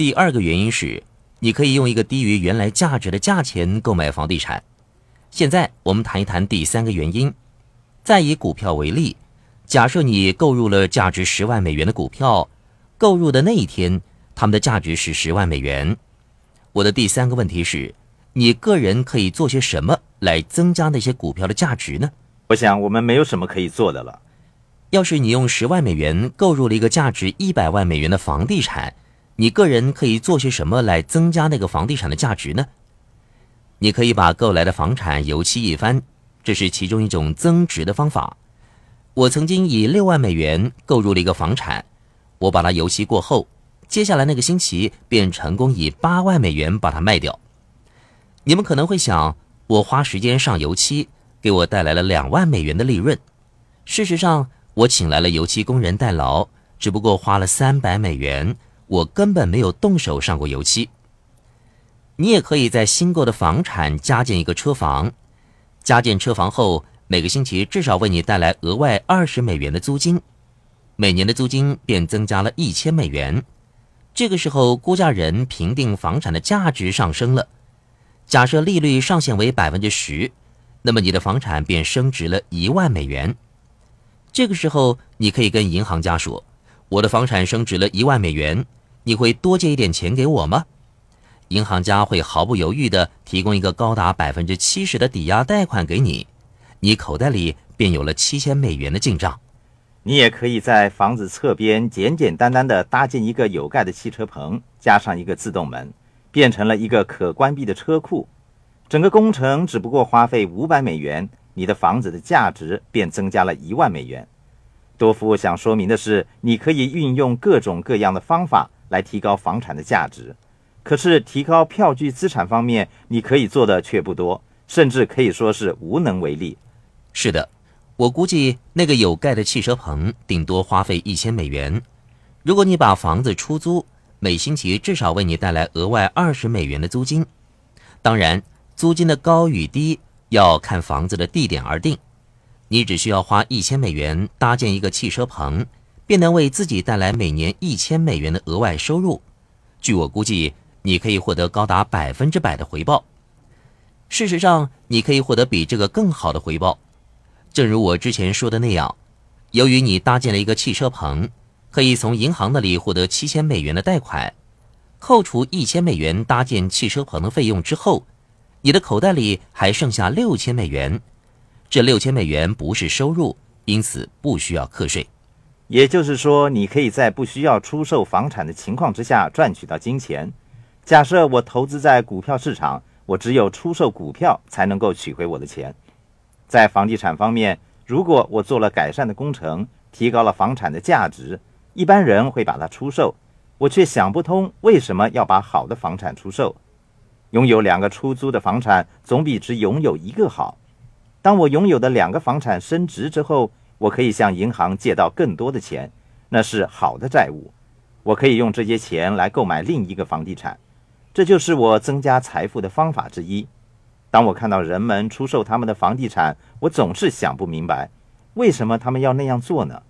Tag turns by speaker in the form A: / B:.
A: 第二个原因是，你可以用一个低于原来价值的价钱购买房地产。现在我们谈一谈第三个原因。再以股票为例，假设你购入了价值十万美元的股票，购入的那一天，它们的价值是十万美元。我的第三个问题是，你个人可以做些什么来增加那些股票的价值呢？
B: 我想我们没有什么可以做的了。
A: 要是你用十万美元购入了一个价值一百万美元的房地产，你个人可以做些什么来增加那个房地产的价值呢？你可以把购来的房产油漆一番，这是其中一种增值的方法。我曾经以六万美元购入了一个房产，我把它油漆过后，接下来那个星期便成功以八万美元把它卖掉。你们可能会想，我花时间上油漆，给我带来了两万美元的利润。事实上，我请来了油漆工人代劳，只不过花了三百美元。我根本没有动手上过油漆。你也可以在新购的房产加建一个车房，加建车房后，每个星期至少为你带来额外二十美元的租金，每年的租金便增加了一千美元。这个时候，估价人评定房产的价值上升了。假设利率上限为百分之十，那么你的房产便升值了一万美元。这个时候，你可以跟银行家说：“我的房产升值了一万美元，你会多借一点钱给我吗？”银行家会毫不犹豫地提供一个高达百分之七十的抵押贷款给你，你口袋里便有了七千美元的进账。
B: 你也可以在房子侧边简简单单地搭建一个有盖的汽车棚，加上一个自动门，变成了一个可关闭的车库。整个工程只不过花费五百美元。你的房子的价值便增加了一万美元。多夫想说明的是，你可以运用各种各样的方法来提高房产的价值，可是提高票据资产方面，你可以做的却不多，甚至可以说是无能为力。
A: 是的，我估计那个有盖的汽车棚顶多花费一千美元。如果你把房子出租，每星期至少为你带来额外二十美元的租金。当然，租金的高与低。要看房子的地点而定，你只需要花一千美元搭建一个汽车棚，便能为自己带来每年一千美元的额外收入。据我估计，你可以获得高达百分之百的回报。事实上，你可以获得比这个更好的回报。正如我之前说的那样，由于你搭建了一个汽车棚，可以从银行那里获得七千美元的贷款，扣除一千美元搭建汽车棚的费用之后。你的口袋里还剩下六千美元，这六千美元不是收入，因此不需要课税。
B: 也就是说，你可以在不需要出售房产的情况之下赚取到金钱。假设我投资在股票市场，我只有出售股票才能够取回我的钱。在房地产方面，如果我做了改善的工程，提高了房产的价值，一般人会把它出售，我却想不通为什么要把好的房产出售。拥有两个出租的房产，总比只拥有一个好。当我拥有的两个房产升值之后，我可以向银行借到更多的钱，那是好的债务。我可以用这些钱来购买另一个房地产，这就是我增加财富的方法之一。当我看到人们出售他们的房地产，我总是想不明白，为什么他们要那样做呢？